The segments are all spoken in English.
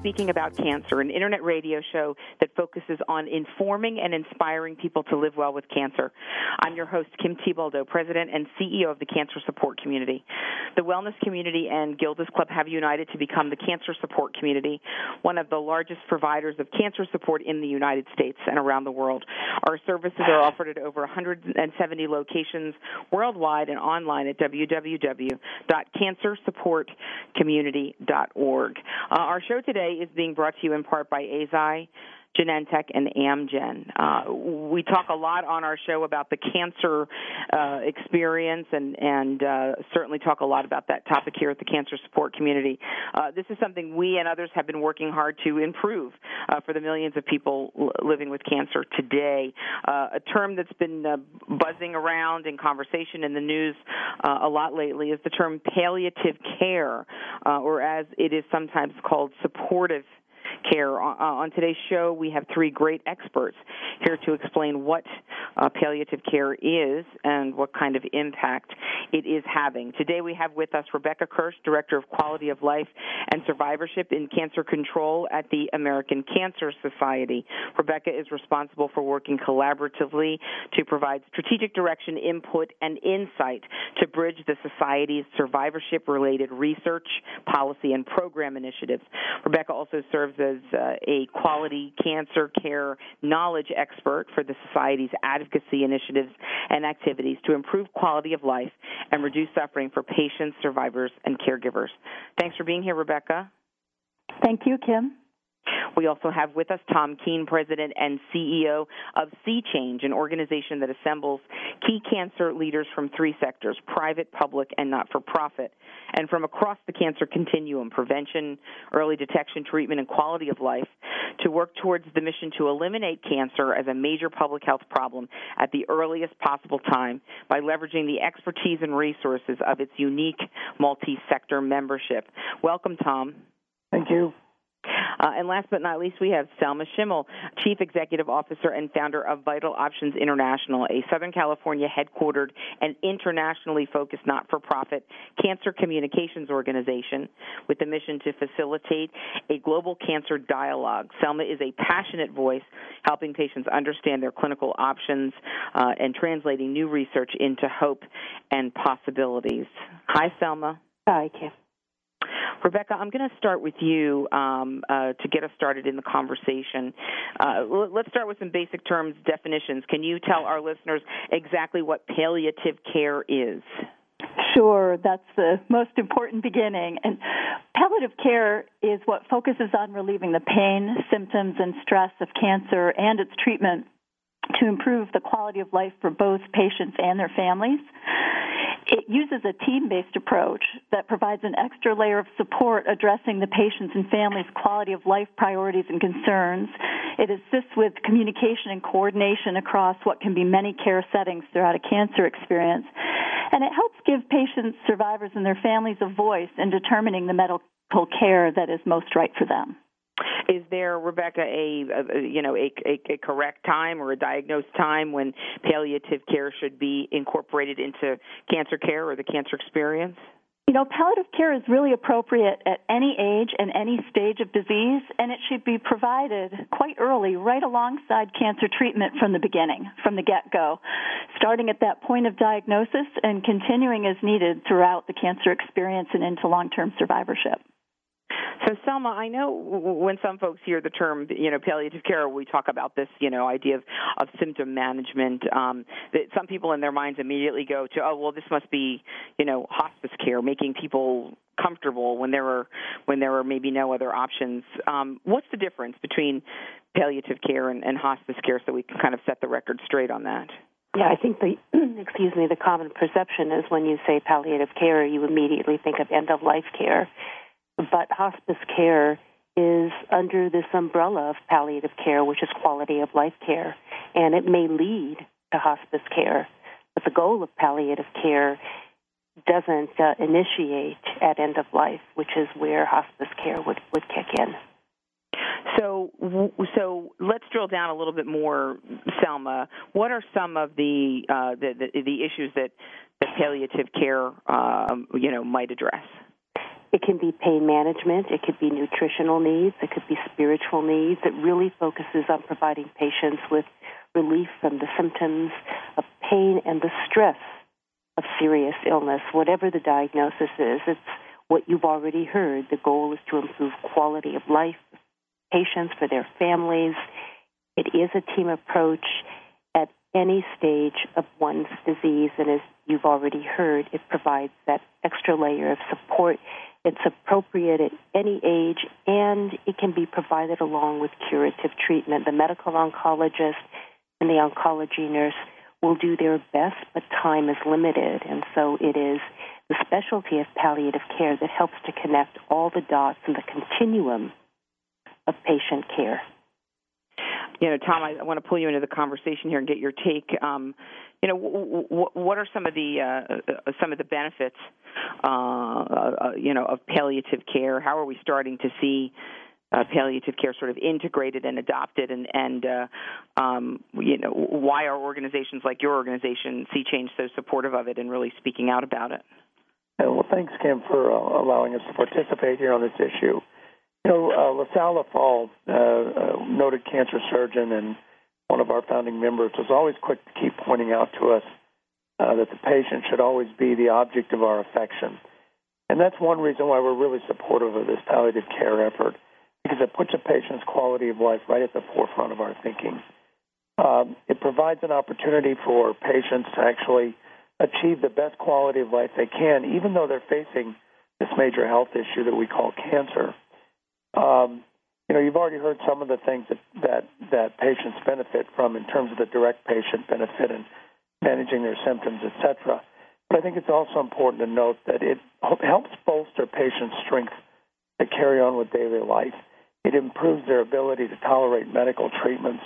Speaking About Cancer, an internet radio show that focuses on informing and inspiring people to live well with cancer. I'm your host, Kim Thiboldeaux, President and CEO of the Cancer Support Community. The wellness community and Gilda's Club have united to become the Cancer Support Community, one of the largest providers of cancer support in the United States and around the world. Our services are offered at over 170 locations worldwide and online at www.cancersupportcommunity.org. Uh, our show today is being brought to you in part by Eisai. Genentech and Amgen. Uh, we talk a lot on our show about the cancer uh, experience, and and uh, certainly talk a lot about that topic here at the Cancer Support Community. Uh, this is something we and others have been working hard to improve uh, for the millions of people living with cancer today. Uh, a term that's been buzzing around in conversation in the news a lot lately is the term palliative care, or as it is sometimes called, supportive care. Uh, on today's show, we have three great experts here to explain what uh, palliative care is and what kind of impact it is having. Today, we have with us Rebecca Kirch, Director of Quality of Life and Survivorship in Cancer Control at the American Cancer Society. Rebecca is responsible for working collaboratively to provide strategic direction, input, and insight to bridge the Society's survivorship related research, policy, and program initiatives. Rebecca also serves as uh, a quality cancer care knowledge expert for the Society's advocacy initiatives and activities to improve quality of life and reduce suffering for patients, survivors, and caregivers. Thanks for being here, Rebecca. Thank you, Kim. We also have with us Tom Kean, President and CEO of Sea Change, an organization that assembles key cancer leaders from three sectors private, public, and not for profit, and from across the cancer continuum prevention, early detection, treatment, and quality of life to work towards the mission to eliminate cancer as a major public health problem at the earliest possible time by leveraging the expertise and resources of its unique multi sector membership. Welcome, Tom. Thank you. Uh, and last but not least, we have Selma Schimmel, Chief Executive Officer and founder of Vital Options International, a Southern California headquartered and internationally focused not for profit cancer communications organization with the mission to facilitate a global cancer dialogue. Selma is a passionate voice helping patients understand their clinical options uh, and translating new research into hope and possibilities. Hi, Selma. Hi, Kim. Rebecca, I'm going to start with you um, uh, to get us started in the conversation. Uh, let's start with some basic terms, definitions. Can you tell our listeners exactly what palliative care is? Sure, that's the most important beginning. And palliative care is what focuses on relieving the pain, symptoms, and stress of cancer and its treatment to improve the quality of life for both patients and their families. It uses a team based approach that provides an extra layer of support addressing the patient's and family's quality of life priorities and concerns. It assists with communication and coordination across what can be many care settings throughout a cancer experience. And it helps give patients, survivors, and their families a voice in determining the medical care that is most right for them. Is there, Rebecca, a, a you know a, a, a, correct time or a diagnosed time when palliative care should be incorporated into cancer care or the cancer experience? You know, palliative care is really appropriate at any age and any stage of disease, and it should be provided quite early, right alongside cancer treatment from the beginning, from the get go, starting at that point of diagnosis and continuing as needed throughout the cancer experience and into long term survivorship. So, Selma, I know when some folks hear the term, you know, palliative care, we talk about this, you know, idea of, of symptom management. Um, that some people in their minds immediately go to, oh, well, this must be, you know, hospice care, making people comfortable when there are when there are maybe no other options. Um, what's the difference between palliative care and, and hospice care, so we can kind of set the record straight on that? Yeah, I think the excuse me, the common perception is when you say palliative care, you immediately think of end of life care but hospice care is under this umbrella of palliative care, which is quality of life care, and it may lead to hospice care. But the goal of palliative care doesn't uh, initiate at end of life, which is where hospice care would, would kick in. So, so let's drill down a little bit more, Selma. What are some of the uh, the, the, the issues that that palliative care, um, you know, might address? It can be pain management, it could be nutritional needs, it could be spiritual needs. It really focuses on providing patients with relief from the symptoms of pain and the stress of serious illness, whatever the diagnosis is. It's what you've already heard. The goal is to improve quality of life for patients, for their families. It is a team approach at any stage of one's disease, and as you've already heard, it provides that extra layer of support it's appropriate at any age, and it can be provided along with curative treatment. The medical oncologist and the oncology nurse will do their best, but time is limited, and so it is the specialty of palliative care that helps to connect all the dots in the continuum of patient care. You know, Tom, I want to pull you into the conversation here and get your take. Um, you know, w- w- what are some of the uh, uh, some of the benefits, uh, uh, you know, of palliative care? How are we starting to see uh, palliative care sort of integrated and adopted, and and uh, um, you know, why are organizations like your organization, C-Change, so supportive of it and really speaking out about it? Well, thanks, Kim, for uh, allowing us to participate here on this issue. LaSalle Leffall, uh, uh, noted cancer surgeon and one of our founding members, was always quick to keep pointing out to us uh, that the patient should always be the object of our affection. And that's one reason why we're really supportive of this palliative care effort, because it puts a patient's quality of life right at the forefront of our thinking. Um, it provides an opportunity for patients to actually achieve the best quality of life they can, even though they're facing this major health issue that we call cancer. Um, you know, you've already heard some of the things that, that, that patients benefit from in terms of the direct patient benefit and managing their symptoms, et cetera. But I think it's also important to note that it helps bolster patients' strength to carry on with daily life. It improves their ability to tolerate medical treatments.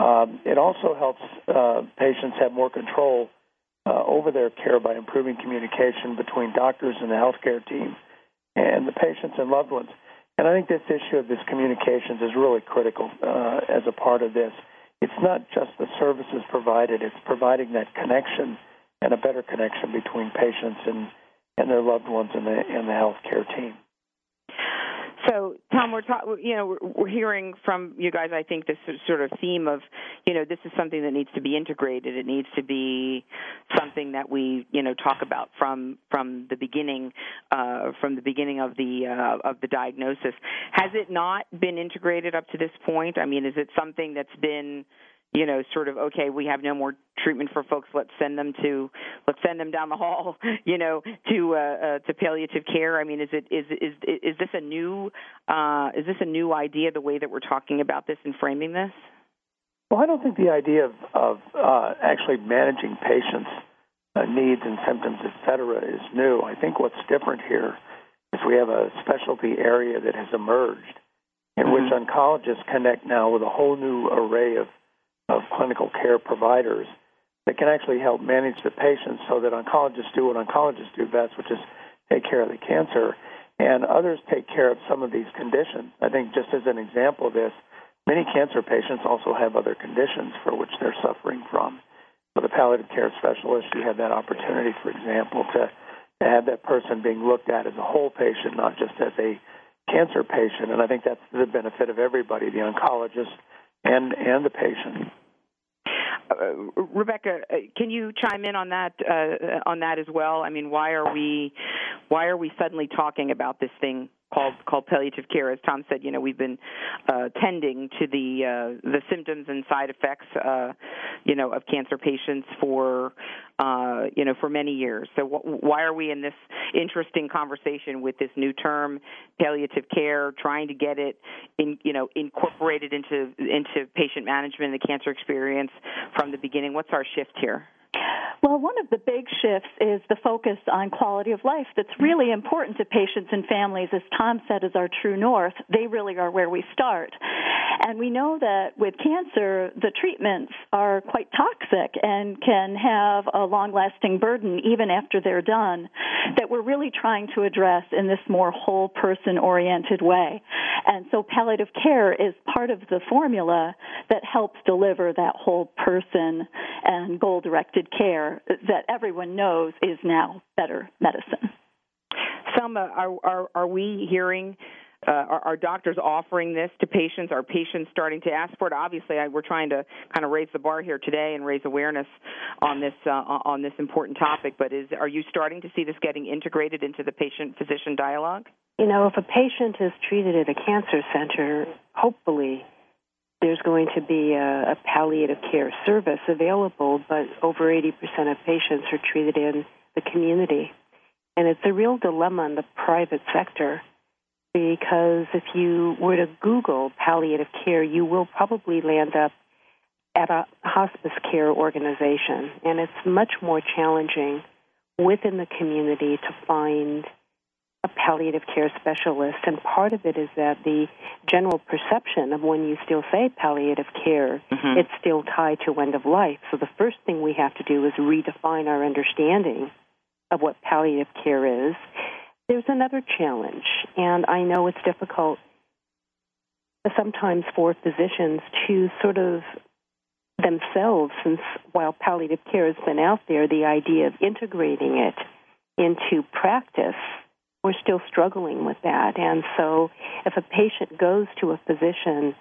Um, it also helps uh, patients have more control uh, over their care by improving communication between doctors and the healthcare team and the patients and loved ones. And I think this issue of this communications is really critical uh, as a part of this. It's not just the services provided; it's providing that connection and a better connection between patients and, and their loved ones and the and the healthcare team. So, Tom, we're talking. You know, we're, we're hearing from you guys. I think this sort of theme of, you know, this is something that needs to be integrated. It needs to be something that we, you know, talk about from from the beginning, uh, from the beginning of the uh, of the diagnosis. Has it not been integrated up to this point? I mean, is it something that's been you know, sort of okay, we have no more treatment for folks. Let's send them to let's send them down the hall, you know, to uh, uh, to palliative care. I mean, is it is is is this a new uh, is this a new idea? The way that we're talking about this and framing this. Well, I don't think the idea of of uh, actually managing patients' uh, needs and symptoms, et cetera, is new. I think what's different here is we have a specialty area that has emerged in mm-hmm. which oncologists connect now with a whole new array of of clinical care providers that can actually help manage the patients so that oncologists do what oncologists do best, which is take care of the cancer, and others take care of some of these conditions. I think, just as an example of this, many cancer patients also have other conditions for which they're suffering from. So, the palliative care specialist, you have that opportunity, for example, to to have that person being looked at as a whole patient, not just as a cancer patient. And I think that's the benefit of everybody, the oncologist and and the patient. Uh, Rebecca, uh, can you chime in on that uh, on that as well? I mean, why are we why are we suddenly talking about this thing called called palliative care. As Tom said, you know, we've been uh, tending to the uh, the symptoms and side effects, uh, you know, of cancer patients for uh, you know for many years. So wh- why are we in this interesting conversation with this new term, palliative care, trying to get it in you know incorporated into into patient management and the cancer experience from the beginning? What's our shift here? Well, one of the big shifts is the focus on quality of life that's really important to patients and families. As Tom said, is our true north. They really are where we start. And we know that with cancer, the treatments are quite toxic and can have a long lasting burden even after they're done that we're really trying to address in this more whole person oriented way. And so palliative care is part of the formula that helps deliver that whole person and goal directed care that everyone knows is now better medicine. Selma, are, are, are we hearing uh, are, are, doctors offering this to patients? Are patients starting to ask for it? Obviously, I, we're trying to kind of raise the bar here today and raise awareness on this uh, on this important topic. But is are you starting to see this getting integrated into the patient-physician dialogue? You know, if a patient is treated at a cancer center, hopefully there's going to be a, a palliative care service available. But over 80% of patients are treated in the community, and it's a real dilemma in the private sector because if you were to Google palliative care, you will probably land up at a hospice care organization. And it's much more challenging within the community to find a palliative care specialist. And part of it is that the general perception of when you still say palliative care, mm-hmm. it's still tied to end of life. So the first thing we have to do is redefine our understanding of what palliative care is there's another challenge, and I know it's difficult sometimes for physicians to sort of themselves, since while palliative care has been out there, the idea of integrating it into practice, we're still struggling with that. And so, if a patient goes to a physician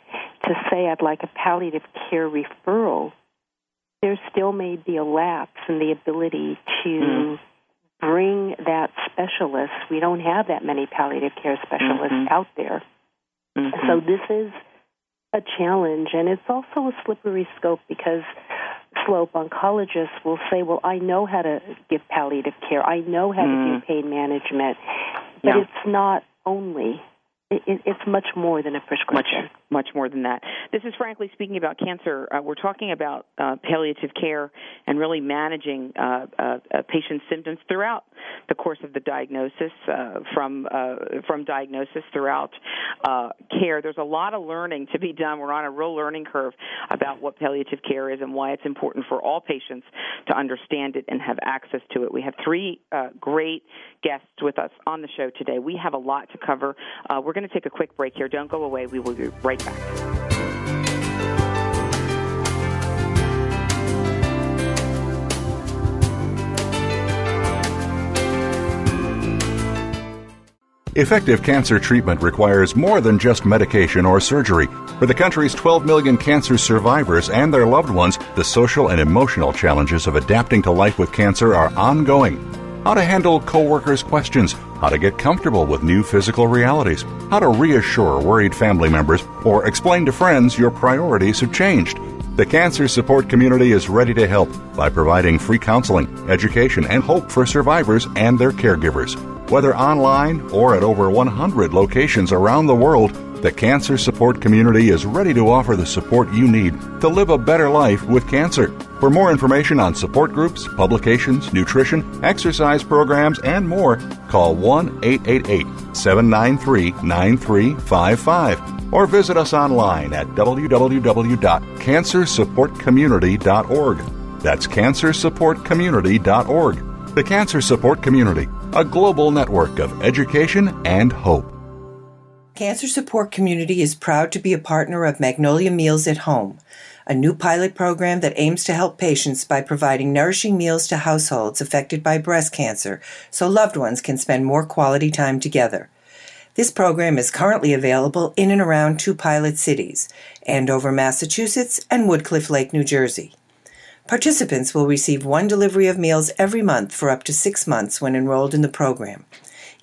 to say, I'd like a palliative care referral, there still may be a lapse in the ability to. Mm bring that specialist. We don't have that many palliative care specialists mm-hmm. out there. Mm-hmm. So this is a challenge, and it's also a slippery slope because slope oncologists will say, "Well, I know how to give palliative care. I know how mm. to do mm. pain management, but yeah. it's not only it, it's much more than a prescription. Much, much more than that. This is frankly speaking about cancer. Uh, we're talking about uh, palliative care and really managing uh, uh, symptoms throughout the course of the diagnosis, uh, from uh, from diagnosis throughout care. There's a lot of learning to be done. We're on a real learning curve about what palliative care is and why it's important for all patients to understand it and have access to it. We have three great guests with us on the show today. We have a lot to cover. we're going to take a quick break here. Don't go away. We will be right back. Effective cancer treatment requires more than just medication or surgery. For the country's 12 million cancer survivors and their loved ones, the social and emotional challenges of adapting to life with cancer are ongoing how to handle coworkers' questions, how to get comfortable with new physical realities, how to reassure worried family members, or explain to friends your priorities have changed. The cancer support community is ready to help by providing free counseling, education, and hope for survivors and their caregivers. Whether online or at over 100 locations around the world, the cancer support community is ready to offer the support you need to live a better life with cancer. For more information on support groups, publications, nutrition, exercise programs, and more, call 1 888 793 9355 or visit us online at www.cancersupportcommunity.org. That's cancersupportcommunity.org. The Cancer Support Community, a global network of education and hope. Cancer Support Community is proud to be a partner of Magnolia Meals at Home a new pilot program that aims to help patients by providing nourishing meals to households affected by breast cancer so loved ones can spend more quality time together. This program is currently available in and around two pilot cities, Andover, Massachusetts and Woodcliff Lake, New Jersey. Participants will receive one delivery of meals every month for up to six months when enrolled in the program.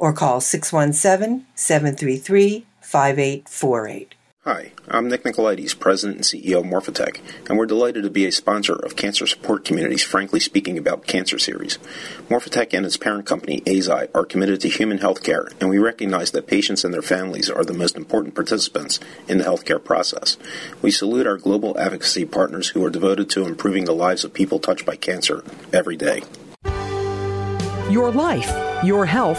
or call 617 733 5848. Hi, I'm Nick Nicolaides, President and CEO of Morphotek, and we're delighted to be a sponsor of Cancer Support Community's Frankly Speaking About Cancer series. Morphotek and its parent company, Eisai, are committed to human health care, and we recognize that patients and their families are the most important participants in the healthcare process. We salute our global advocacy partners who are devoted to improving the lives of people touched by cancer every day. Your life, your health,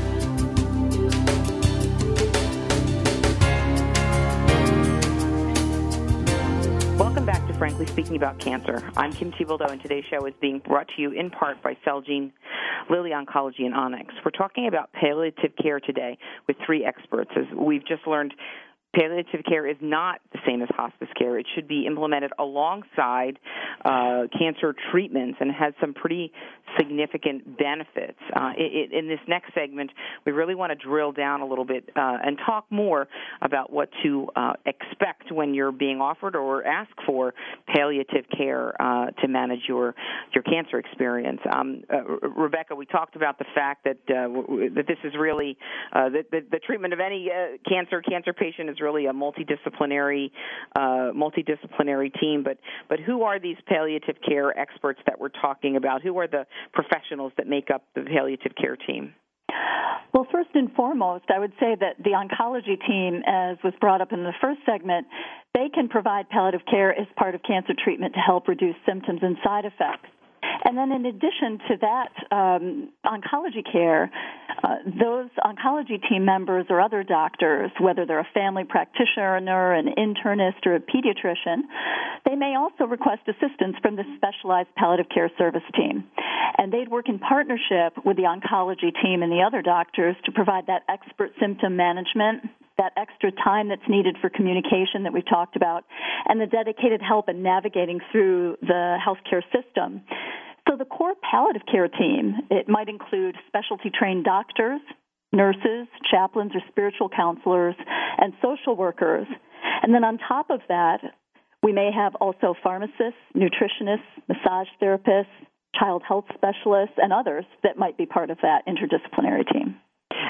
Cancer. I'm Kim Thiboldeaux, and today's show is being brought to you in part by Celgene, Lilly Oncology, and Onyx. We're talking about palliative care today with three experts. As we've just learned, palliative care is not the same as hospice care. It should be implemented alongside uh, cancer treatments and has some pretty significant benefits. Uh, it, it, in this next segment, we really want to drill down a little bit uh, and talk more about what to uh, expect when you're being offered or asked for palliative care uh, to manage your your cancer experience. Um, uh, Rebecca, we talked about the fact that that this is really the, the, the, treatment of any cancer cancer patient is really a multidisciplinary uh, multidisciplinary team. But but who are these palliative care experts that we're talking about? Who are the professionals that make up the palliative care team? Well, first and foremost, I would say that the oncology team, as was brought up in the first segment, they can provide palliative care as part of cancer treatment to help reduce symptoms and side effects. And then, in addition to that um, oncology care, uh, those oncology team members or other doctors, whether they're a family practitioner, an internist, or a pediatrician, they may also request assistance from the specialized palliative care service team. And they'd work in partnership with the oncology team and the other doctors to provide that expert symptom management that extra time that's needed for communication that we've talked about, and the dedicated help in navigating through the healthcare system. So the core palliative care team, it might include specialty trained doctors, nurses, chaplains or spiritual counselors, and social workers. And then on top of that, we may have also pharmacists, nutritionists, massage therapists, child health specialists, and others that might be part of that interdisciplinary team.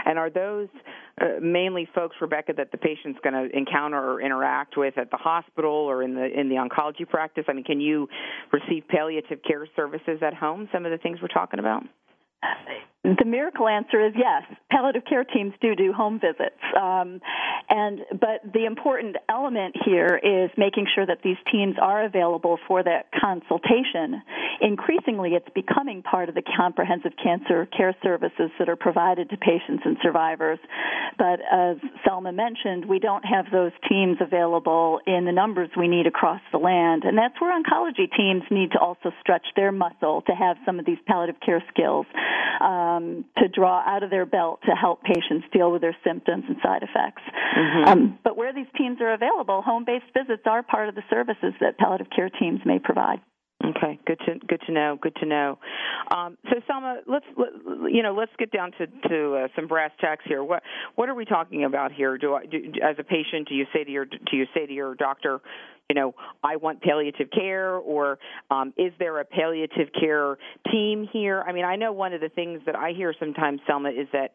And are those uh, mainly folks, Rebecca, that the patient's going to encounter or interact with at the hospital or in the in the oncology practice? I mean, can you receive palliative care services at home? Some of the things we're talking about. The miracle answer is yes. Palliative care teams do do home visits, um, and but the important element here is making sure that these teams are available for that consultation. Increasingly, it's becoming part of the comprehensive cancer care services that are provided to patients and survivors. But as Selma mentioned, we don't have those teams available in the numbers we need across the land, and that's where oncology teams need to also stretch their muscle to have some of these palliative care skills. Um, um, to draw out of their belt to help patients deal with their symptoms and side effects. Mm-hmm. Um, but where these teams are available, home based visits are part of the services that palliative care teams may provide. Okay, good to good to know. Good to know. Um, so, Selma, let's let, you know let's get down to to uh, some brass tacks here. What what are we talking about here? Do I, do, as a patient, do you say to your do you say to your doctor, you know, I want palliative care, or um, is there a palliative care team here? I mean, I know one of the things that I hear sometimes, Selma, is that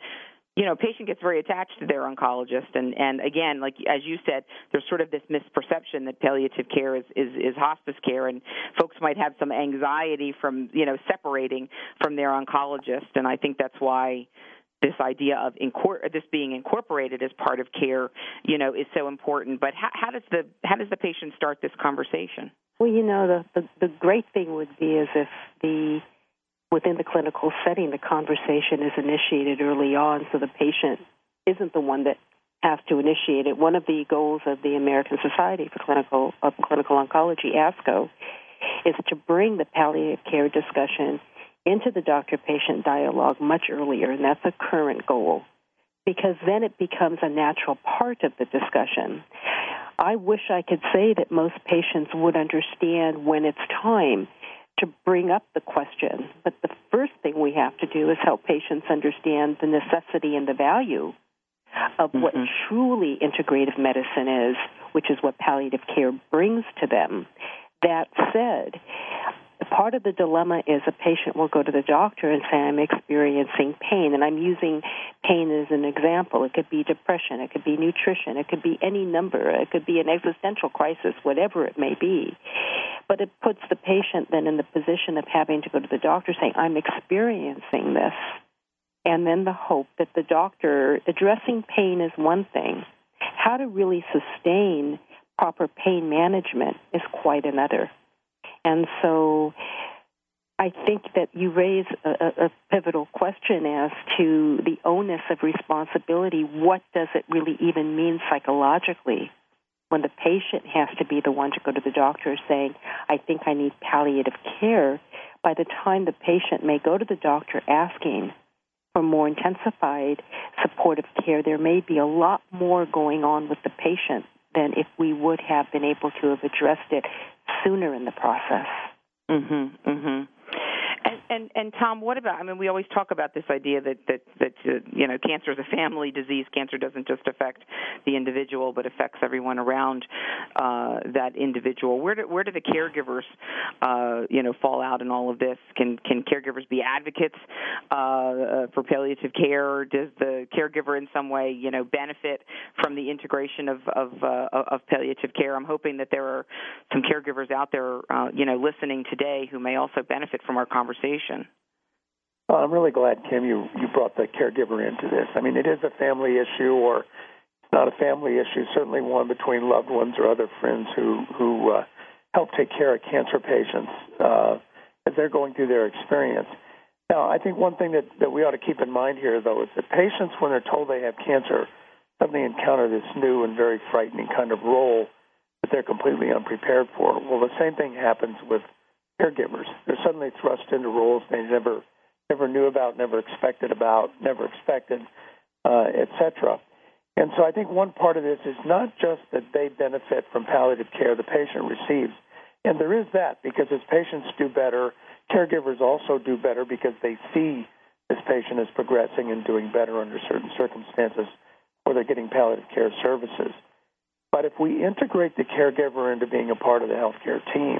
you know, patient gets very attached to their oncologist, and and again, like as you said, there's sort of this misperception that palliative care is is, is hospice care, and folks might have some anxiety from you know separating from their oncologist, and I think that's why this idea of incor- this being incorporated as part of care, you know, is so important. But how, how does the how does the patient start this conversation? Well, you know, the, the the great thing would be is if the within the clinical setting, the conversation is initiated early on so the patient isn't the one that has to initiate it. One of the goals of the American Society for Clinical of Clinical Oncology, ASCO, is to bring the palliative care discussion into the doctor patient dialogue much earlier, and that's a current goal because then it becomes a natural part of the discussion. I wish I could say that most patients would understand when it's time to bring up the question. But the first thing we have to do is help patients understand the necessity and the value of mm-hmm. what truly integrative medicine is, which is what palliative care brings to them. That said, part of the dilemma is a patient will go to the doctor and say, I'm experiencing pain. And I'm using pain as an example. It could be depression, it could be nutrition, it could be any number, it could be an existential crisis, whatever it may be. But it puts the patient then in the position of having to go to the doctor saying, I'm experiencing this. And then the hope that the doctor, addressing pain is one thing, how to really sustain proper pain management is quite another. And so I think that you raise a, a, pivotal question as to the onus of responsibility. What does it really even mean psychologically when the patient has to be the one to go to the doctor saying, I think I need palliative care? By the time the patient may go to the doctor asking for more intensified supportive care, there may be a lot more going on with the patient than if we would have been able to have addressed it sooner in the process. Mhm. Mhm. And, and and Tom, what about? I mean, we always talk about this idea that that that uh, you know, cancer is a family disease. Cancer doesn't just affect the individual, but affects everyone around uh, that individual. Where do where do the caregivers, uh, you know, fall out in all of this? Can can caregivers be advocates uh, uh, for palliative care? Does the caregiver in some way, you know, benefit from the integration of of, uh, of palliative care? I'm hoping that there are some caregivers out there, uh, you know, listening today who may also benefit from our conversation conversation. Well, I'm really glad, Kim, you, you brought the caregiver into this. I mean, it is a family issue, or it's not a family issue, certainly one between loved ones or other friends who, who uh, help take care of cancer patients uh, as they're going through their experience. Now, I think one thing that, that we ought to keep in mind here, though, is that patients, when they're told they have cancer, suddenly encounter this new and very frightening kind of role that they're completely unprepared for. Well, the same thing happens with caregivers. They're suddenly thrust into roles they never never knew about, never expected about, never expected, uh, etc. And so I think one part of this is not just that they benefit from palliative care the patient receives, and there is that because as patients do better, caregivers also do better because they see this patient is progressing and doing better under certain circumstances where they're getting palliative care services. But if we integrate the caregiver into being a part of the healthcare team,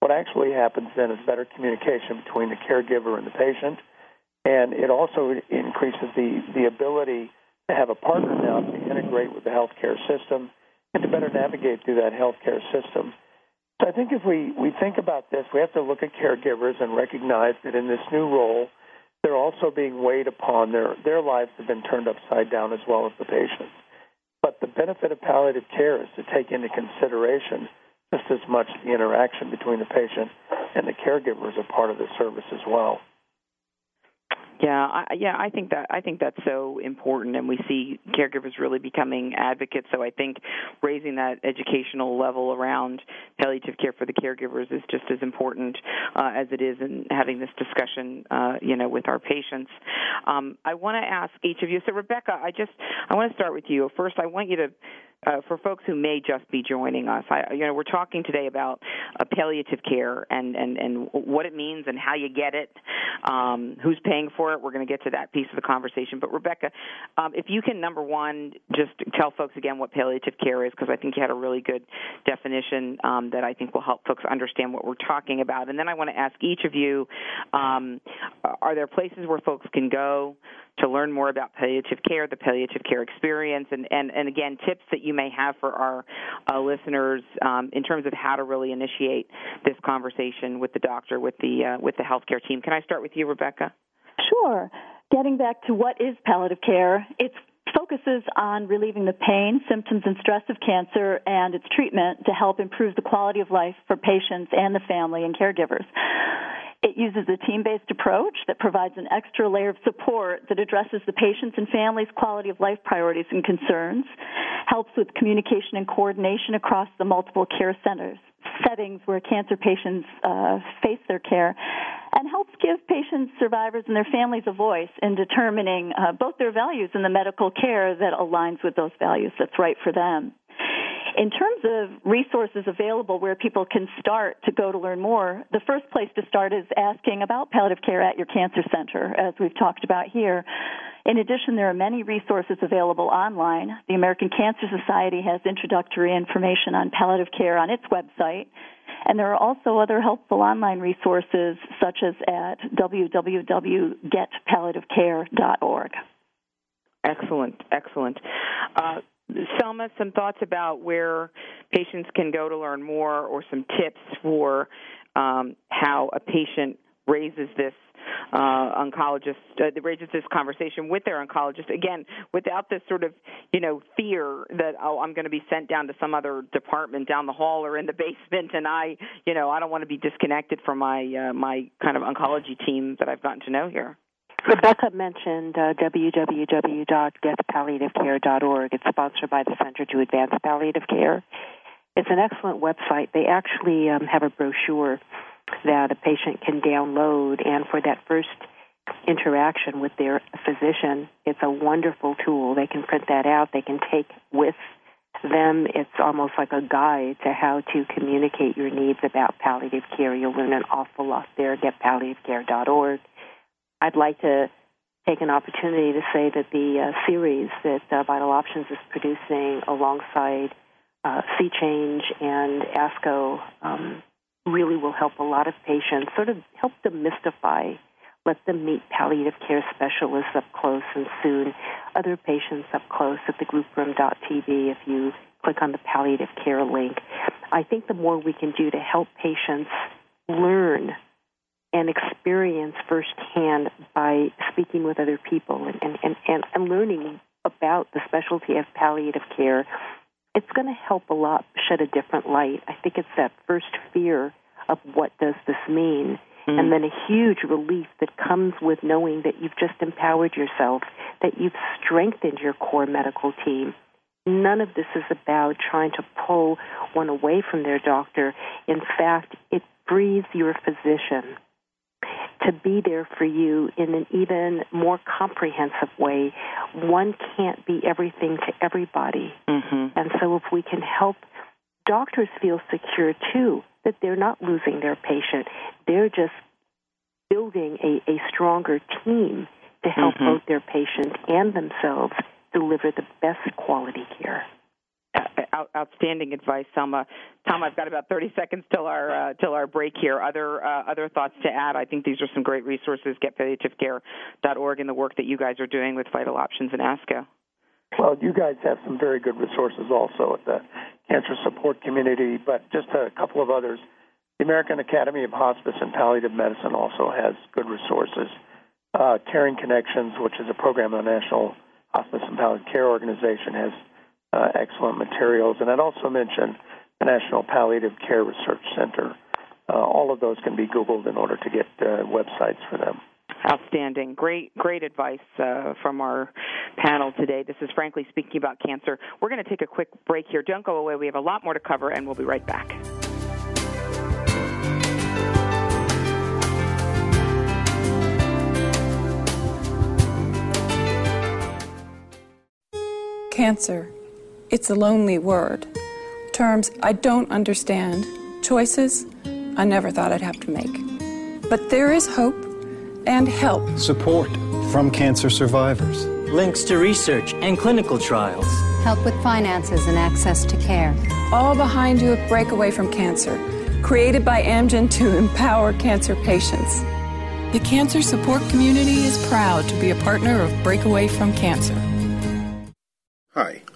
what actually happens then is better communication between the caregiver and the patient, and it also increases the, the ability to have a partner now to integrate with the healthcare system and to better navigate through that healthcare system. So I think if we, we think about this, we have to look at caregivers and recognize that in this new role, they're also being weighed upon. Their, their lives have been turned upside down as well as the patient's. But the benefit of palliative care is to take into consideration just as much the interaction between the patient and the caregiver is a part of the service as well. Yeah, I, yeah, I think that I think that's so important, and we see caregivers really becoming advocates. So I think raising that educational level around palliative care for the caregivers is just as important uh, as it is in having this discussion, uh, you know, with our patients. Um, I want to ask each of you. So Rebecca, I just I want to start with you. First, I want you to uh, for folks who may just be joining us, I, you know, we're talking today about uh, palliative care and, and, and what it means and how you get it, um, who's paying for it. We're going to get to that piece of the conversation. But Rebecca, um, if you can, number one, just tell folks again what palliative care is, because I think you had a really good definition um, that I think will help folks understand what we're talking about. And then I want to ask each of you: um, Are there places where folks can go to learn more about palliative care, the palliative care experience, and, and, and again, tips that you may have for our uh, listeners um, in terms of how to really initiate this conversation with the doctor, with the uh, with the healthcare team. Can I start with you, Rebecca? Sure. Getting back to what is palliative care, it focuses on relieving the pain, symptoms, and stress of cancer and its treatment to help improve the quality of life for patients and the family and caregivers. It uses a team based approach that provides an extra layer of support that addresses the patient's and family's quality of life priorities and concerns, helps with communication and coordination across the multiple care centers settings where cancer patients uh, face their care and helps give patients, survivors, and their families a voice in determining uh, both their values and the medical care that aligns with those values that's right for them. In terms of resources available where people can start to go to learn more, the first place to start is asking about palliative care at your cancer center, as we've talked about here. In addition, there are many resources available online. The American Cancer Society has introductory information on palliative care on its website. And there are also other helpful online resources, such as at www.getpalliativecare.org. Excellent, excellent. Uh, Selma, some thoughts about where patients can go to learn more, or some tips for um, how a patient raises this uh, oncologist uh, raises this conversation with their oncologist again without this sort of you know fear that oh I'm going to be sent down to some other department down the hall or in the basement and I you know I don't want to be disconnected from my uh, my kind of oncology team that I've gotten to know here. Rebecca mentioned uh, www.getpalliativecare.org. It's sponsored by the Center to Advance Palliative Care. It's an excellent website. They actually um, have a brochure that a patient can download, and for that first interaction with their physician, it's a wonderful tool. They can print that out, they can take with them. It's almost like a guide to how to communicate your needs about palliative care. You'll learn an awful lot there. GetPalliativecare.org. I'd like to take an opportunity to say that the uh, series that uh, Vital Options is producing alongside uh, Sea Change and ASCO um, really will help a lot of patients, sort of help demystify, let them meet palliative care specialists up close and soon other patients up close at thegrouproom.tv if you click on the palliative care link. I think the more we can do to help patients learn and experience firsthand by speaking with other people and, and, and, and learning about the specialty of palliative care, it's going to help a lot shed a different light. I think it's that first fear of what does this mean, mm. and then a huge relief that comes with knowing that you've just empowered yourself, that you've strengthened your core medical team. None of this is about trying to pull one away from their doctor. In fact, it frees your physician to be there for you in an even more comprehensive way. One can't be everything to everybody. Mm-hmm. And so if we can help doctors feel secure too, that they're not losing their patient, they're just building a, a stronger team to help mm-hmm. both their patient and themselves deliver the best quality care out, outstanding advice, Selma. Tom, I've got about 30 seconds till our uh, till our break here. Other uh, other thoughts to add? I think these are some great resources. GetPalliativeCare.org and the work that you guys are doing with Vital Options and ASCO. Well, you guys have some very good resources also at the cancer support community, but just a couple of others. The American Academy of Hospice and Palliative Medicine also has good resources. Uh, Caring Connections, which is a program of the National Hospice and Palliative Care Organization, has uh, excellent materials. And I'd also mention the National Palliative Care Research Center. Uh, all of those can be Googled in order to get uh, websites for them. Outstanding. Great, great advice uh, from our panel today. This is Frankly Speaking About Cancer. We're going to take a quick break here. Don't go away. We have a lot more to cover, and we'll be right back. Cancer it's a lonely word. Terms I don't understand, choices I never thought I'd have to make. But there is hope and help. Support from cancer survivors. Links to research and clinical trials. Help with finances and access to care. All behind you at Breakaway from Cancer, created by Amgen to empower cancer patients. The cancer support community is proud to be a partner of Breakaway from Cancer. Hi,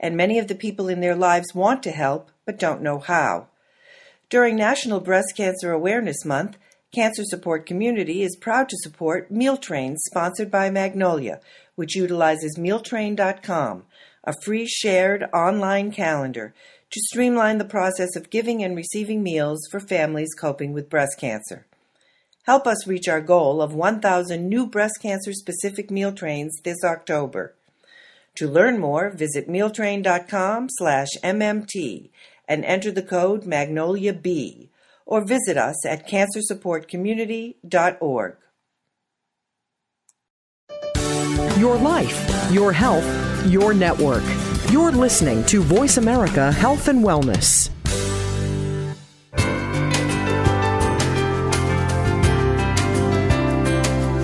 and many of the people in their lives want to help but don't know how. During National Breast Cancer Awareness Month, Cancer Support Community is proud to support Meal Trains sponsored by Magnolia, which utilizes mealtrain.com, a free shared online calendar to streamline the process of giving and receiving meals for families coping with breast cancer. Help us reach our goal of 1,000 new breast cancer specific meal trains this October. To learn more, visit mealtrain.com slash MMT and enter the code Magnolia B or visit us at cancersupportcommunity.org. Your life, your health, your network. You're listening to Voice America Health and Wellness.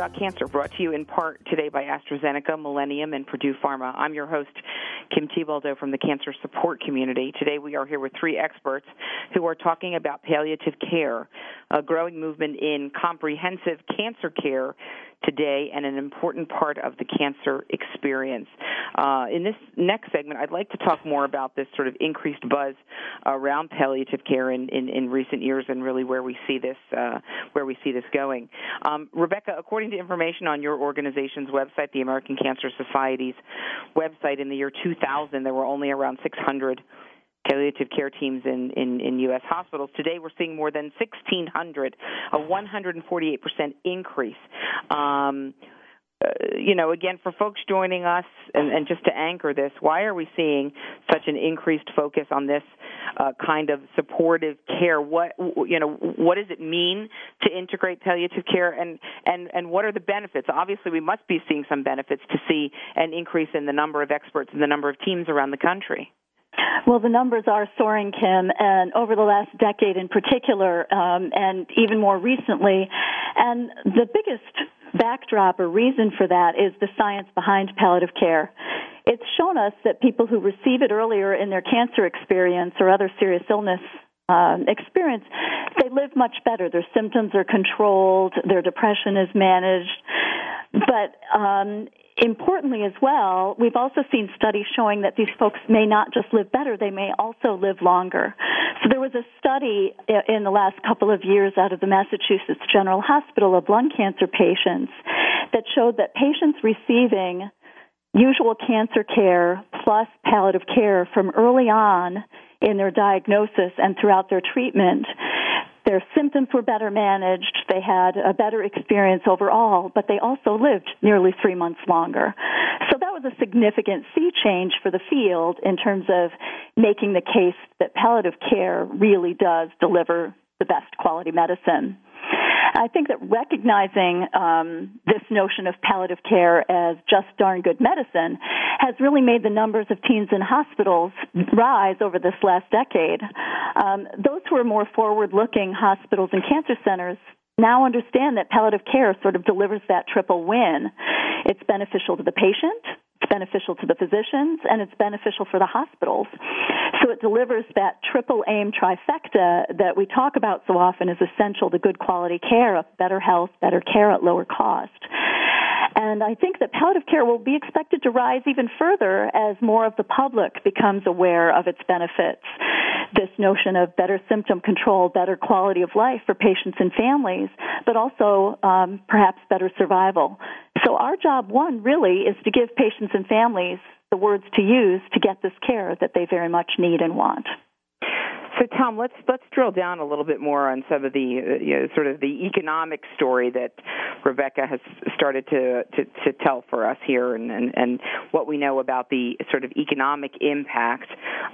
About Cancer, brought to you in part today by AstraZeneca, Millennium, and Purdue Pharma. I'm your host, Kim Thiboldeaux from the Cancer Support Community. Today we are here with three experts who are talking about palliative care, a growing movement in comprehensive cancer care today and an important part of the cancer experience. Uh, in this next segment, I'd like to talk more about this sort of increased buzz around palliative care in, in, in recent years and really where we see this uh, where we see this going. Um, Rebecca, according to information on your organization's website, the American Cancer Society's website, in the year 2000, there were only around 600 palliative care teams in, in, in U.S. hospitals. Today, we're seeing more than 1,600, a 148% increase. Um, uh, you know, again, for folks joining us, and, and, just to anchor this, why are we seeing such an increased focus on this uh, kind of supportive care? What you know, what does it mean to integrate palliative care, and and and what are the benefits? Obviously, we must be seeing some benefits to see an increase in the number of experts and the number of teams around the country. Well, the numbers are soaring, Kim, and over the last decade in particular, um, and even more recently. And the biggest backdrop or reason for that is the science behind palliative care. It's shown us that people who receive it earlier in their cancer experience or other serious illness um, experience, they live much better. Their symptoms are controlled, their depression is managed. But um, importantly as well, we've also seen studies showing that these folks may not just live better, they may also live longer. So there was a study in the last couple of years out of the Massachusetts General Hospital of lung cancer patients that showed that patients receiving usual cancer care plus palliative care from early on in their diagnosis and throughout their treatment their symptoms were better managed, they had a better experience overall, but they also lived nearly three months longer. So that was a significant sea change for the field in terms of making the case that palliative care really does deliver the best quality medicine. I think that recognizing um, this notion of palliative care as just darn good medicine has really made the numbers of teens in hospitals rise over this last decade. Um, those who are more forward looking hospitals and cancer centers now understand that palliative care sort of delivers that triple win. It's beneficial to the patient, it's beneficial to the physicians, and it's beneficial for the hospitals. So it delivers that triple aim trifecta that we talk about so often is essential to good quality care, better health, better care at lower cost. And I think that palliative care will be expected to rise even further as more of the public becomes aware of its benefits. This notion of better symptom control, better quality of life for patients and families, but also um, perhaps better survival. So our job, one, really, is to give patients and families the words to use to get this care that they very much need and want. So, Tom, let's let's drill down a little bit more on some of the uh, you know, sort of the economic story that Rebecca has started to to, to tell for us here, and, and and what we know about the sort of economic impact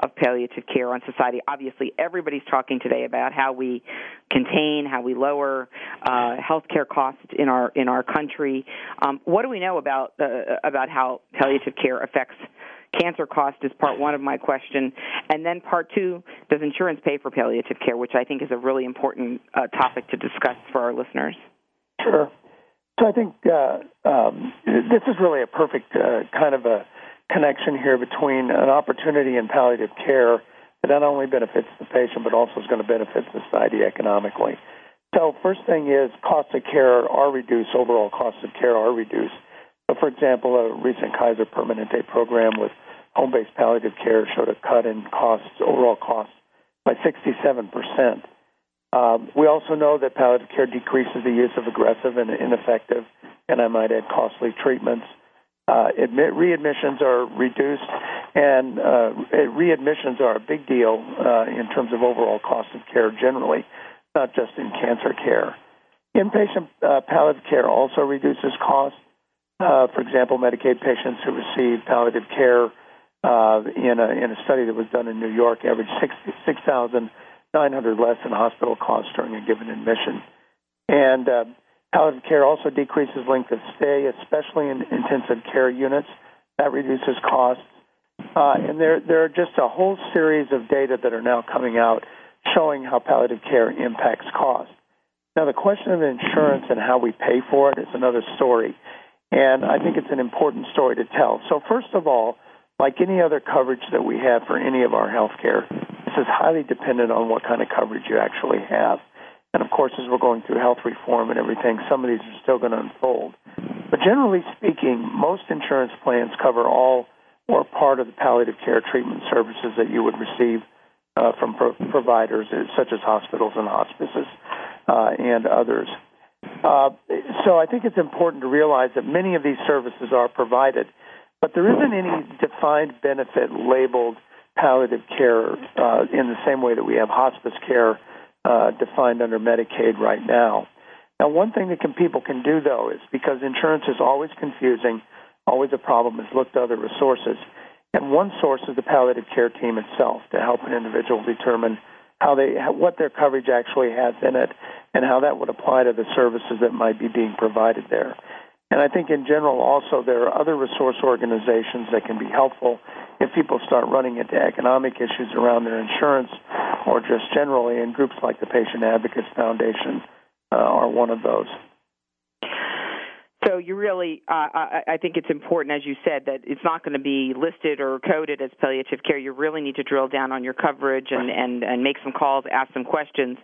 of palliative care on society. Obviously, everybody's talking today about how we contain, how we lower uh, healthcare costs in our in our country. Um, what do we know about uh, about how palliative care affects cancer cost is part one of my question. And then part two, does insurance pay for palliative care, which I think is a really important uh, topic to discuss for our listeners. Sure. So I think uh, um, this is really a perfect uh, kind of a connection here between an opportunity in palliative care that not only benefits the patient but also is going to benefit society economically. So first thing is costs of care are reduced, overall costs of care are reduced. For example, a recent Kaiser Permanente program with home-based palliative care showed a cut in costs, overall costs, by 67%. Um, we also know that palliative care decreases the use of aggressive and ineffective, and I might add costly treatments. Uh, admit, readmissions are reduced, and uh, readmissions are a big deal uh, in terms of overall cost of care generally, not just in cancer care. Inpatient uh, palliative care also reduces costs. Uh, for example, Medicaid patients who receive palliative care uh, in, a, in a study that was done in New York averaged 6,900 less in hospital costs during a given admission. And uh, palliative care also decreases length of stay, especially in intensive care units. That reduces costs. Uh, and there, there are just a whole series of data that are now coming out showing how palliative care impacts cost. Now, the question of insurance and how we pay for it is another story. And I think it's an important story to tell. So, first of all, like any other coverage that we have for any of our health care, this is highly dependent on what kind of coverage you actually have. And of course, as we're going through health reform and everything, some of these are still going to unfold. But generally speaking, most insurance plans cover all or part of the palliative care treatment services that you would receive uh, from pro- providers uh, such as hospitals and hospices uh, and others. Uh, so I think it's important to realize that many of these services are provided but there isn't any defined benefit labeled palliative care uh, in the same way that we have hospice care uh, defined under Medicaid right now. Now, one thing that can, people can do though is because insurance is always confusing, always a problem, is look to other resources. And one source is the palliative care team itself to help an individual determine how they what their coverage actually has in it and how that would apply to the services that might be being provided there. And I think in general also there are other resource organizations that can be helpful if people start running into economic issues around their insurance or just generally, and groups like the Patient Advocates Foundation uh, are one of those. So you really, uh, I, I think it's important, as you said, that it's not going to be listed or coded as palliative care. You really need to drill down on your coverage and and, and make some calls, ask some questions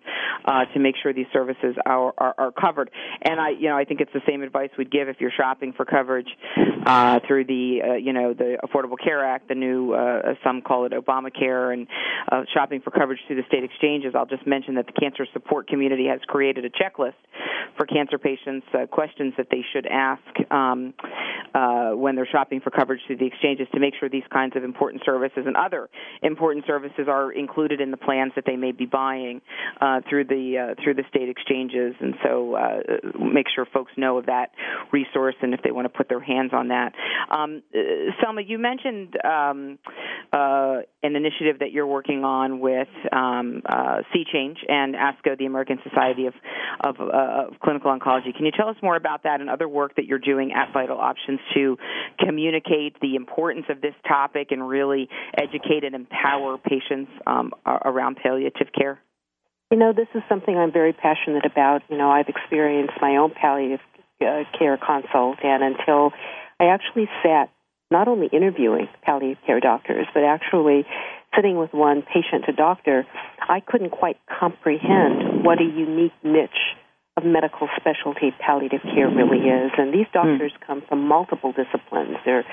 uh, to make sure these services are, are are covered. And I, you know, I think it's the same advice we'd give if you're shopping for coverage uh, through the, uh, you know, the Affordable Care Act, the new, uh, some call it Obamacare, and uh, shopping for coverage through the state exchanges. I'll just mention that the cancer support community has created a checklist for cancer patients, uh, questions that they should ask um, uh, when they're shopping for coverage through the exchanges to make sure these kinds of important services and other important services are included in the plans that they may be buying uh, through the uh, through the state exchanges. And so, uh, make sure folks know of that resource and if they want to put their hands on that. Um, uh, Selma, you mentioned um, uh, an initiative that you're working on with um, C-Change and ASCO, the American Society of, of, of Clinical Oncology. Can you tell us more about that and other work? Work that you're doing at Vital Options to communicate the importance of this topic and really educate and empower patients um, around palliative care? You know, this is something I'm very passionate about. You know, I've experienced my own palliative uh, care consult, and until I actually sat not only interviewing palliative care doctors, but actually sitting with one patient to doctor, I couldn't quite comprehend what a unique niche of medical specialty palliative care really is. And these doctors mm. come from multiple disciplines. They're,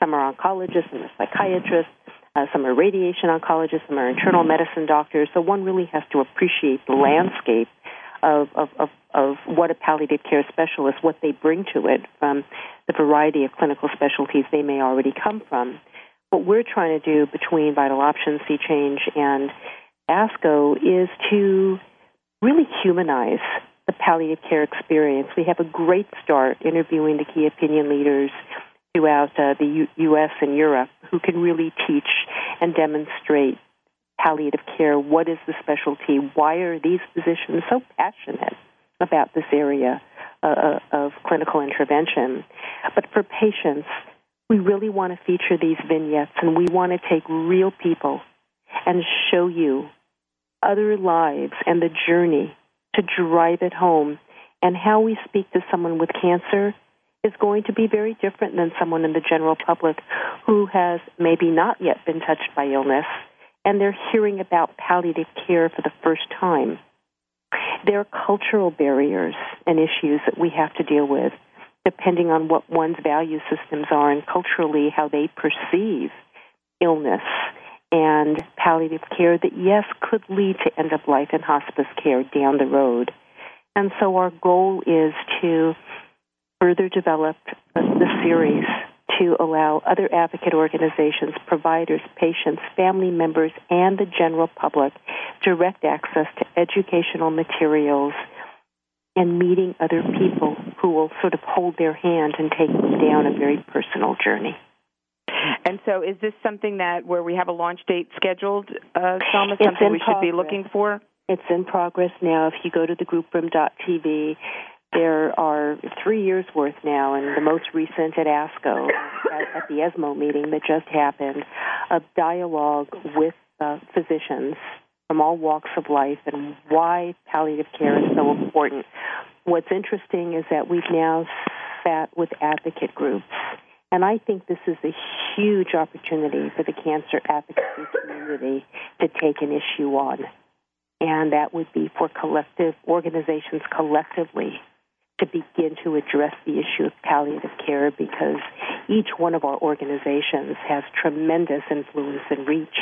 some are oncologists, some are psychiatrists, uh, some are radiation oncologists, some are internal medicine doctors. So one really has to appreciate the landscape of, of, of, of what a palliative care specialist, what they bring to it from the variety of clinical specialties they may already come from. What we're trying to do between Vital Options, C-Change, and ASCO is to really humanize the palliative care experience. We have a great start interviewing the key opinion leaders throughout uh, the U- U.S. and Europe who can really teach and demonstrate palliative care. What is the specialty? Why are these physicians so passionate about this area uh, uh of clinical intervention? But for patients, we really want to feature these vignettes and we want to take real people and show you other lives and the journey to drive it home. And how we speak to someone with cancer is going to be very different than someone in the general public who has maybe not yet been touched by illness and they're hearing about palliative care for the first time. There are cultural barriers and issues that we have to deal with depending on what one's value systems are and culturally how they perceive illness and palliative care that, yes, could lead to end of life and hospice care down the road. And so our goal is to further develop the series to allow other advocate organizations, providers, patients, family members, and the general public direct access to educational materials and meeting other people who will sort of hold their hand and take them down a very personal journey. And so, is this something that where we have a launch date scheduled, uh, Selma? Something we should be looking for? It's in progress now. If you go to the grouproom.tv, there are three years worth now, and the most recent at ASCO, at, at the ESMO meeting that just happened, of dialogue with uh, physicians from all walks of life and why palliative care is so important. What's interesting is that we've now sat with advocate groups and I think this is a huge opportunity for the cancer advocacy community to take an issue on. And that would be for collective organizations collectively to begin to address the issue of palliative care because each one of our organizations has tremendous influence and reach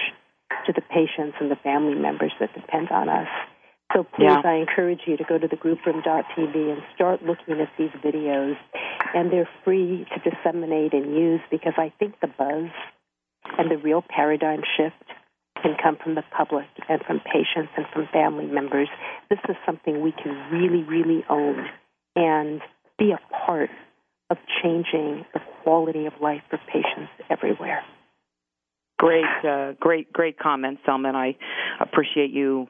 to the patients and the family members that depend on us. So please, yeah. I encourage you to go to thegrouproom.tv and start looking at these videos. And they're free to disseminate and use because I think the buzz and the real paradigm shift can come from the public and from patients and from family members. This is something we can really, really own and be a part of changing the quality of life for patients everywhere. Great, uh, great, great comments, Selma. And I appreciate you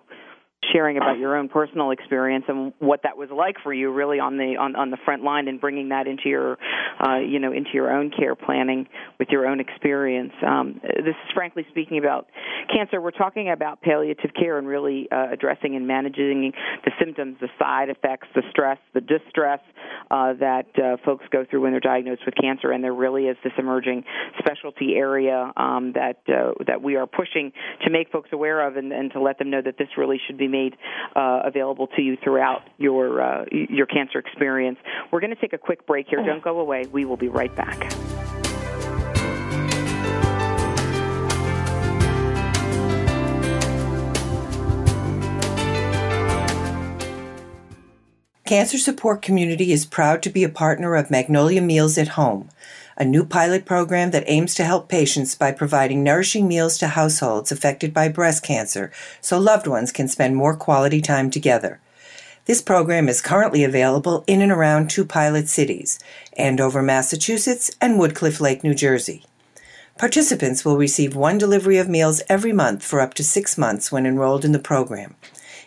sharing about your own personal experience and what that was like for you really on the on, on the front line and bringing that into your uh, you know into your own care planning with your own experience. Um, this is frankly speaking about cancer. We're talking about palliative care and really uh, addressing and managing the symptoms the side effects the stress the distress uh, that uh, folks go through when they're diagnosed with cancer. And there really is this emerging specialty area um, that uh, that we are pushing to make folks aware of and, and to let them know that this really should be made uh, available to you throughout your uh, your cancer experience. We're going to take a quick break here. Don't go away. We will be right back. Cancer Support Community is proud to be a partner of Magnolia Meals at Home a new pilot program that aims to help patients by providing nourishing meals to households affected by breast cancer so loved ones can spend more quality time together. This program is currently available in and around two pilot cities, Andover, Massachusetts and Woodcliff Lake, New Jersey. Participants will receive one delivery of meals every month for up to six months when enrolled in the program.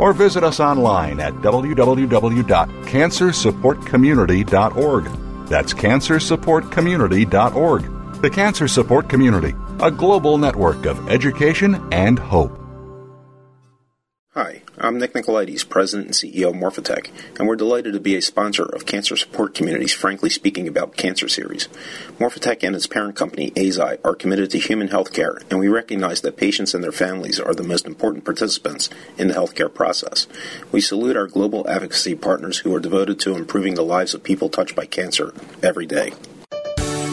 or visit us online at www.cancersupportcommunity.org. That's cancersupportcommunity.org. The Cancer Support Community, a global network of education and hope. I'm Nick Nicolaides, President and CEO of Morphotek, and we're delighted to be a sponsor of Cancer Support Community's Frankly Speaking About Cancer series. Morphotek and its parent company, Eisai, are committed to human health care, and we recognize that patients and their families are the most important participants in the healthcare process. We salute our global advocacy partners who are devoted to improving the lives of people touched by cancer every day.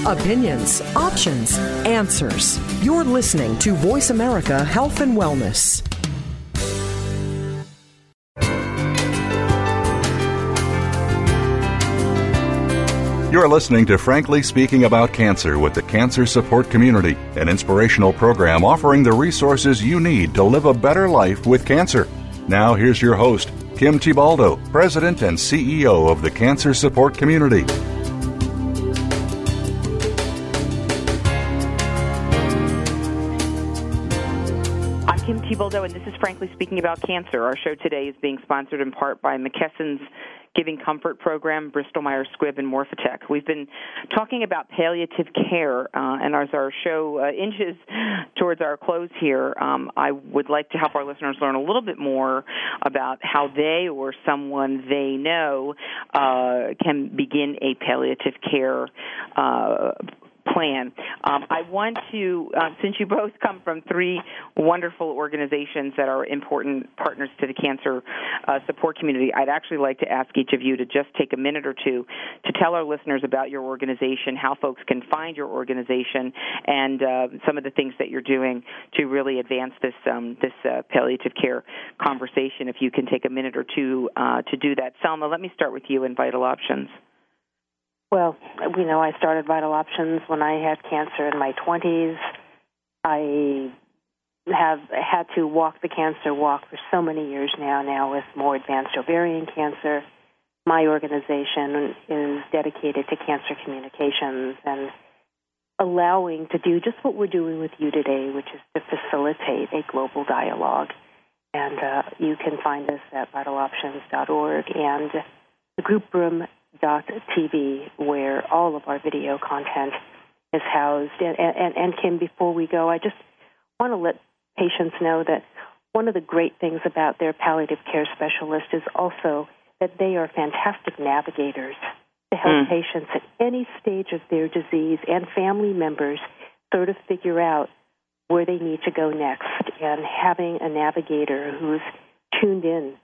Opinions, options, answers. You're listening to Voice America Health and Wellness. You're listening to Frankly Speaking About Cancer with the Cancer Support Community, an inspirational program offering the resources you need to live a better life with cancer. Now, here's your host, Kim Thiboldeaux, President and CEO of the Cancer Support Community. I'm Kim Thiboldeaux, and this is Frankly Speaking About Cancer. Our show today is being sponsored in part by McKesson's Giving Comfort program, Bristol Myers Squibb, and Morphotek. We've been talking about palliative care, uh, and as our show uh, inches towards our close here, um, I would like to help our listeners learn a little bit more about how they or someone they know uh, can begin a palliative care uh, plan. Um, I want to, uh, since you both come from three wonderful organizations that are important partners to the cancer uh, support community, I'd actually like to ask each of you to just take a minute or two to tell our listeners about your organization, how folks can find your organization, and uh, some of the things that you're doing to really advance this um, this uh, palliative care conversation. If you can take a minute or two uh, to do that, Selma, let me start with you in Vital Options. Well, you know, I started Vital Options when I had cancer in my 20s. I have had to walk the cancer walk for so many years now, now with more advanced ovarian cancer. My organization is dedicated to cancer communications and allowing to do just what we're doing with you today, which is to facilitate a global dialogue. And uh, you can find us at vitaloptions.org and the group room TV, where all of our video content is housed. And, and, and Kim, before we go, I just want to let patients know that one of the great things about their palliative care specialist is also that they are fantastic navigators to help mm. patients at any stage of their disease and family members sort of figure out where they need to go next. And having a navigator who's tuned in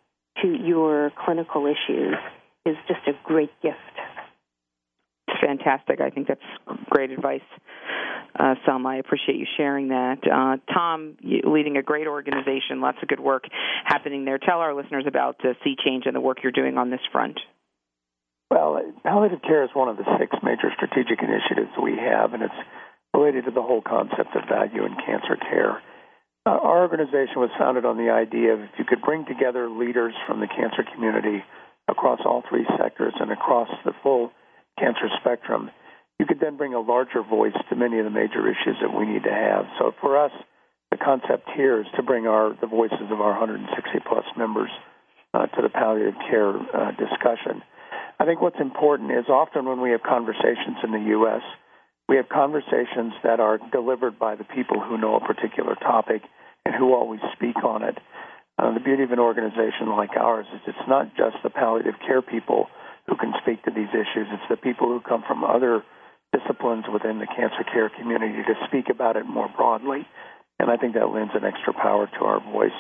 to your clinical issues is just a great gift. It's fantastic. I think that's great advice, uh, Selma. I appreciate you sharing that. Uh, Tom, leading a great organization, lots of good work happening there. Tell our listeners about uh, C-Change and the work you're doing on this front. Well, palliative care is one of the six major strategic initiatives we have, and it's related to the whole concept of value in cancer care. Uh, our organization was founded on the idea of if you could bring together leaders from the cancer community across all three sectors and across the full cancer spectrum, you could then bring a larger voice to many of the major issues that we need to have. So for us, the concept here is to bring our the voices of our 160 plus members uh, to the palliative care uh, discussion. I think what's important is often when we have conversations in the U.S., we have conversations that are delivered by the people who know a particular topic and who always speak on it. Uh, the beauty of an organization like ours is it's not just the palliative care people who can speak to these issues, it's the people who come from other disciplines within the cancer care community to speak about it more broadly. and I think that lends an extra power to our voice.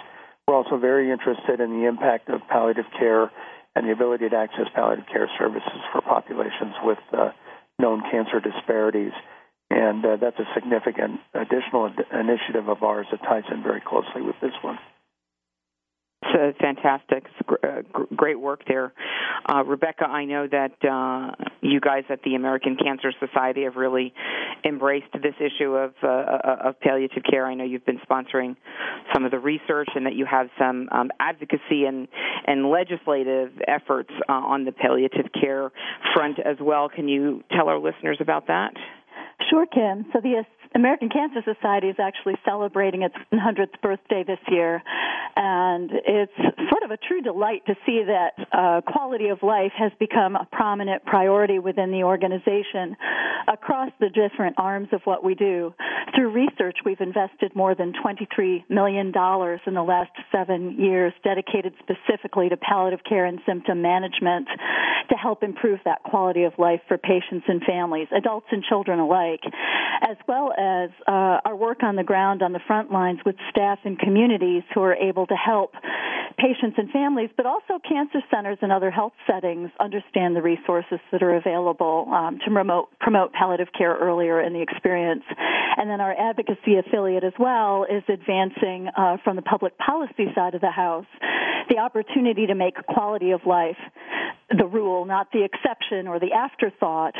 We're also very interested in the impact of palliative care and the ability to access palliative care services for populations with uh, known cancer disparities. And uh, that's a significant additional initiative of ours that ties in very closely with this one. It's fantastic. It's uh, gr- great work there. Uh, Rebecca, I know that uh, you guys at the American Cancer Society have really embraced this issue of, uh, uh, of palliative care. I know you've been sponsoring some of the research and that you have some um, advocacy and, and legislative efforts uh, on the palliative care front as well. Can you tell our listeners about that? Sure, Kim. So the American Cancer Society is actually celebrating its 100th birthday this year, and it's sort of a true delight to see that uh, quality of life has become a prominent priority within the organization across the different arms of what we do. Through research, we've invested more than $23 million in the last seven years dedicated specifically to palliative care and symptom management to help improve that quality of life for patients and families, adults and children alike, as well as uh, our work on the ground on the front lines with staff and communities who are able to help patients and families, but also cancer centers and other health settings understand the resources that are available um, to promote, promote palliative care earlier in the experience. And then our advocacy affiliate as well is advancing uh, from the public policy side of the house the opportunity to make quality of life the rule, not the exception or the afterthought,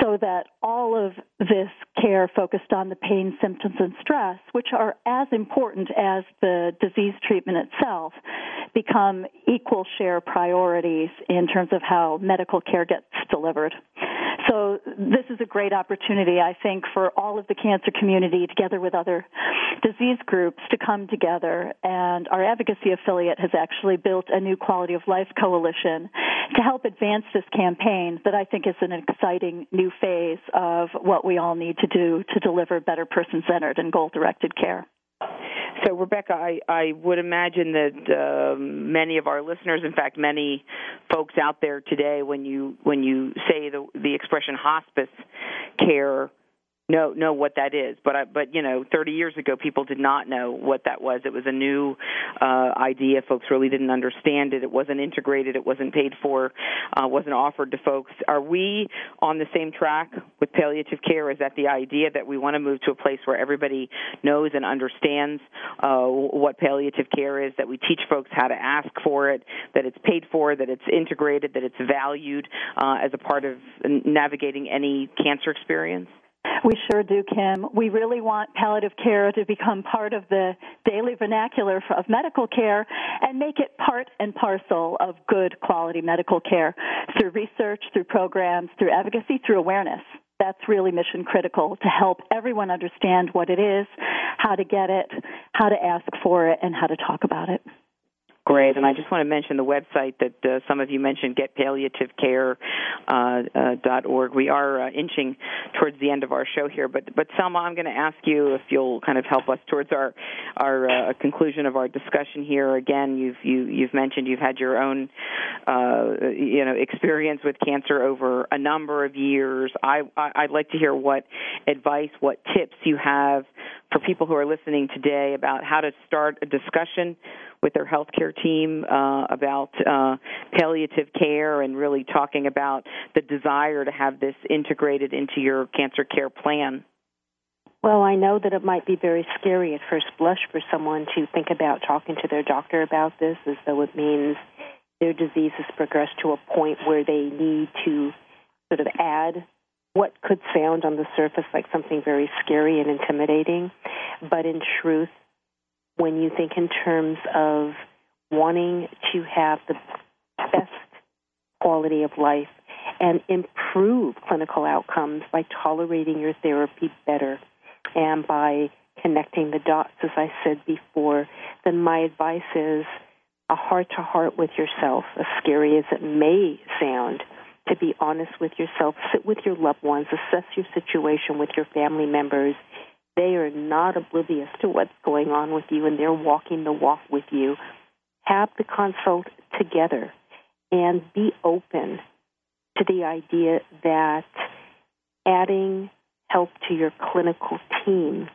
so that all of this care focused on the pain, symptoms, and stress, which are as important as the disease treatment itself, become equal share priorities in terms of how medical care gets delivered. So this is a great opportunity, I think, for all of the cancer community together with other disease groups to come together. And our advocacy affiliate has actually built a new quality of life coalition to help advance this campaign that I think is an exciting new phase of what we all need to do to deliver better person centered and goal directed care. So, Rebecca, I, I would imagine that uh, many of our listeners, in fact, many folks out there today, when you when you say the the expression hospice care, know know what that is. But I, but you know, 30 years ago, people did not know what that was. It was a new uh, idea. Folks really didn't understand it. It wasn't integrated. It wasn't paid for. Uh, wasn't offered to folks. Are we on the same track with palliative care? Is that the idea that we want to move to a place where everybody knows and understands uh, what palliative care is? That we teach folks how to ask for it. That it's paid for. That it's integrated. That it's valued uh, as a part of navigating any cancer experience. We sure do, Kim. We really want palliative care to become part of the daily vernacular of medical care and make it part and parcel of good quality medical care through research, through programs, through advocacy, through awareness. That's really mission critical to help everyone understand what it is, how to get it, how to ask for it, and how to talk about it. Great, and I just want to mention the website that uh, some of you mentioned, getpalliativecare.org. Uh, uh, we are uh, inching towards the end of our show here, but but Selma, I'm going to ask you if you'll kind of help us towards our our uh, conclusion of our discussion here. Again, you've you, you've mentioned you've had your own uh, you know experience with cancer over a number of years. I, I I'd like to hear what advice, what tips you have for people who are listening today about how to start a discussion with their healthcare team uh, about uh, palliative care and really talking about the desire to have this integrated into your cancer care plan? Well, I know that it might be very scary at first blush for someone to think about talking to their doctor about this as though it means their disease has progressed to a point where they need to sort of add what could sound on the surface like something very scary and intimidating. But in truth, when you think in terms of wanting to have the best quality of life and improve clinical outcomes by tolerating your therapy better and by connecting the dots, as I said before, then my advice is a heart to heart with yourself, as scary as it may sound, to be honest with yourself, sit with your loved ones, assess your situation with your family members, they are not oblivious to what's going on with you and they're walking the walk with you. Have the consult together and be open to the idea that adding help to your clinical team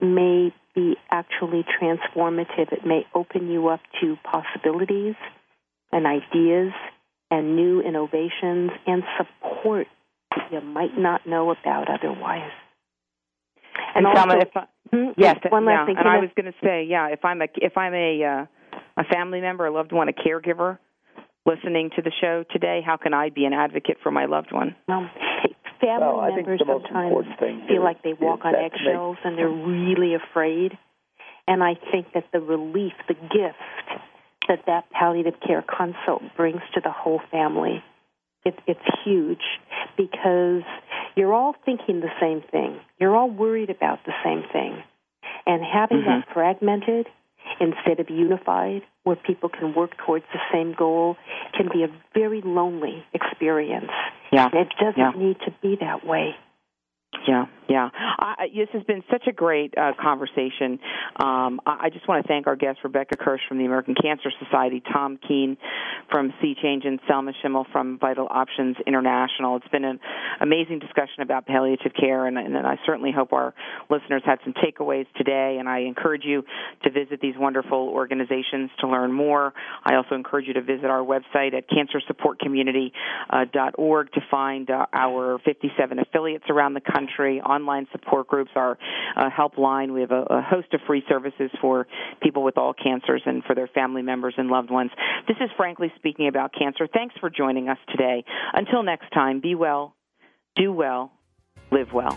may be actually transformative. It may open you up to possibilities and ideas and new innovations and support that you might not know about otherwise. And, and also, if I, hmm, yes, one last yeah, thing. And I was going to say, yeah, if I'm a if I'm a uh, a family member, a loved one, a caregiver, listening to the show today, how can I be an advocate for my loved one? Um, family well, members sometimes feel like they walk on eggshells and they're really afraid. And I think that the relief, the gift that that palliative care consult brings to the whole family, it, it's huge because you're all thinking the same thing. You're all worried about the same thing. And having mm-hmm. that fragmented instead of unified, where people can work towards the same goal, can be a very lonely experience. Yeah. And it doesn't yeah. need to be that way. Yeah, yeah. I, this has been such a great uh, conversation. Um, I, I just want to thank our guests, Rebecca Kirch from the American Cancer Society, Tom Kean from C-Change, and Selma Schimmel from Vital Options International. It's been an amazing discussion about palliative care, and, and I certainly hope our listeners had some takeaways today. And I encourage you to visit these wonderful organizations to learn more. I also encourage you to visit our website at cancersupportcommunity.org uh, to find uh, our 57 affiliates around the country country, online support groups, our uh, helpline. We have a, a host of free services for people with all cancers and for their family members and loved ones. This is Frankly Speaking About Cancer. Thanks for joining us today. Until next time, be well, do well, live well.